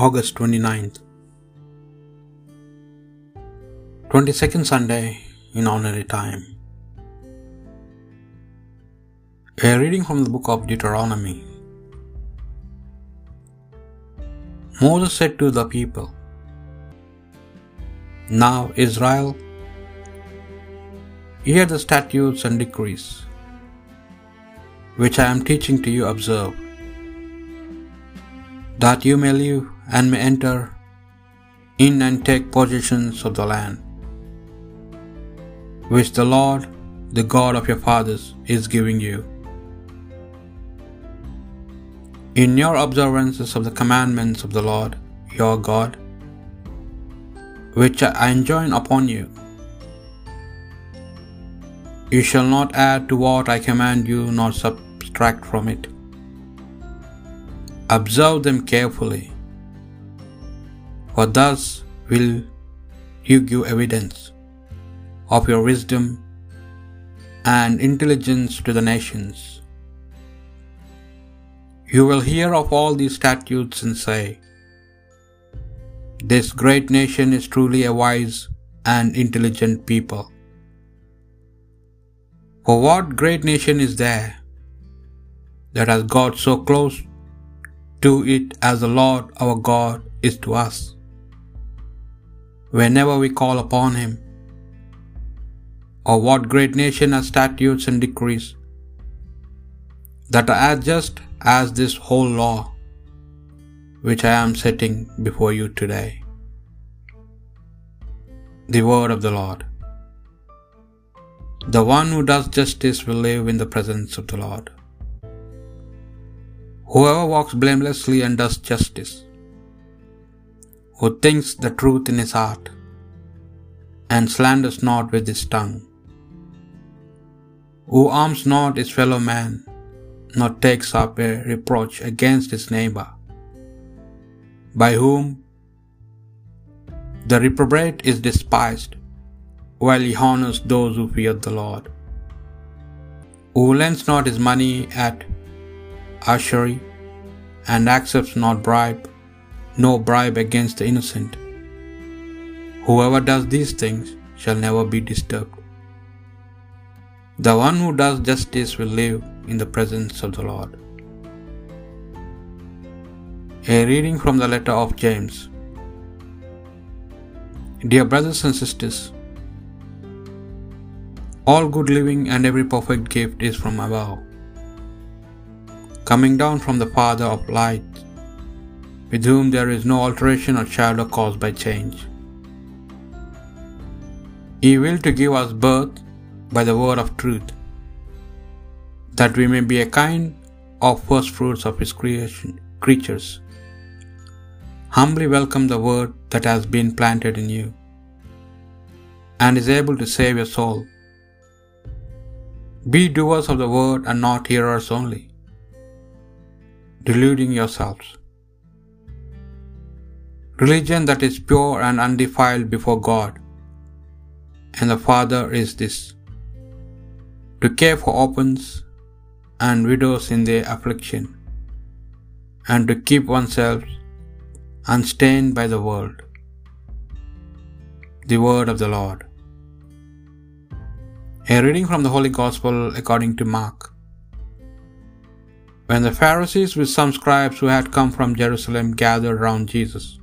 August 29th, 22nd Sunday in Ordinary Time. A reading from the book of Deuteronomy. Moses said to the people, Now, Israel, hear the statutes and decrees which I am teaching to you, observe, that you may live and may enter in and take possessions of the land, which the Lord, the God of your fathers, is giving you. In your observances of the commandments of the Lord your God, which I enjoin upon you, you shall not add to what I command you, nor subtract from it. Observe them carefully, for thus will you give evidence of your wisdom and intelligence to the nations. You will hear of all these statutes and say, This great nation is truly a wise and intelligent people. For what great nation is there that has got so close to it as the Lord our God is to us? Whenever we call upon Him, or what great nation has statutes and decrees that are as just as this whole law which I am setting before you today? The word of the Lord. The one who does justice will live in the presence of the Lord. Whoever walks blamelessly and does justice, who thinks the truth in his heart, and slanders not with his tongue, who harms not his fellow man, nor takes up a reproach against his neighbor, by whom the reprobate is despised, while he honors those who fear the Lord, who lends not his money at usury, and accepts not bribe, no bribe against the innocent. Whoever does these things shall never be disturbed. The one who does justice will live in the presence of the Lord. A reading from the letter of James. Dear brothers and sisters, all good living and every perfect gift is from above, coming down from the Father of light, with whom there is no alteration or shadow caused by change. He will to give us birth by the word of truth, that we may be a kind of first fruits of his creation creatures. Humbly welcome the word that has been planted in you, and is able to save your soul. Be doers of the word and not hearers only, deluding yourselves. Religion that is pure and undefiled before God and the Father is this to care for orphans and widows in their affliction, and to keep oneself unstained by the world. The Word of the Lord. A reading from the Holy Gospel according to Mark. When the Pharisees with some scribes who had come from Jerusalem gathered round Jesus,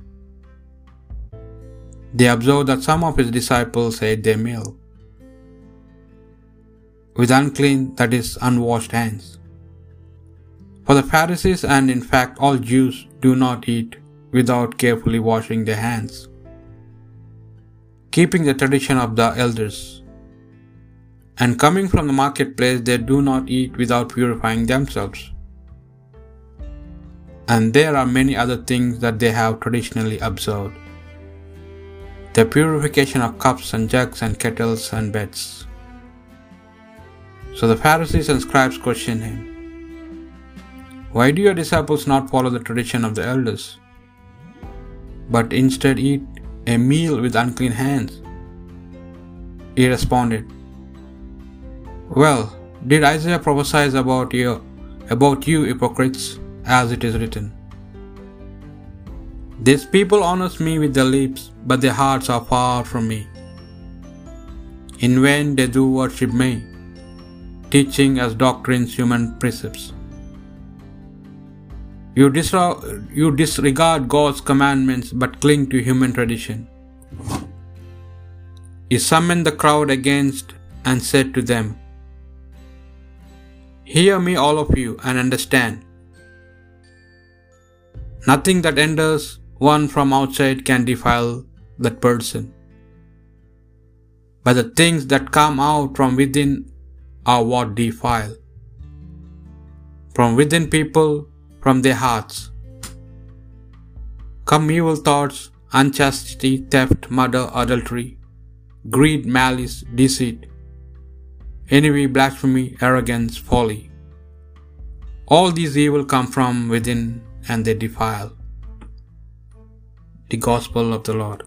they observed that some of his disciples ate their meal with unclean, that is, unwashed hands. For the Pharisees and in fact all Jews do not eat without carefully washing their hands, keeping the tradition of the elders. And coming from the marketplace, they do not eat without purifying themselves. And there are many other things that they have traditionally observed the purification of cups and jugs and kettles and beds. So the Pharisees and scribes questioned him, Why do your disciples not follow the tradition of the elders, but instead eat a meal with unclean hands? He responded, Well, did Isaiah prophesy about you, about you hypocrites, as it is written? This people honors me with their lips, but their hearts are far from me. In vain they do worship me, teaching as doctrines human precepts. You, disra- you disregard God's commandments but cling to human tradition. He summoned the crowd against and said to them, Hear me, all of you, and understand. Nothing that enters one from outside can defile that person. But the things that come out from within are what defile. From within people, from their hearts, come evil thoughts, unchastity, theft, murder, adultery, greed, malice, deceit, envy, blasphemy, arrogance, folly. All these evil come from within and they defile. The Gospel of the Lord.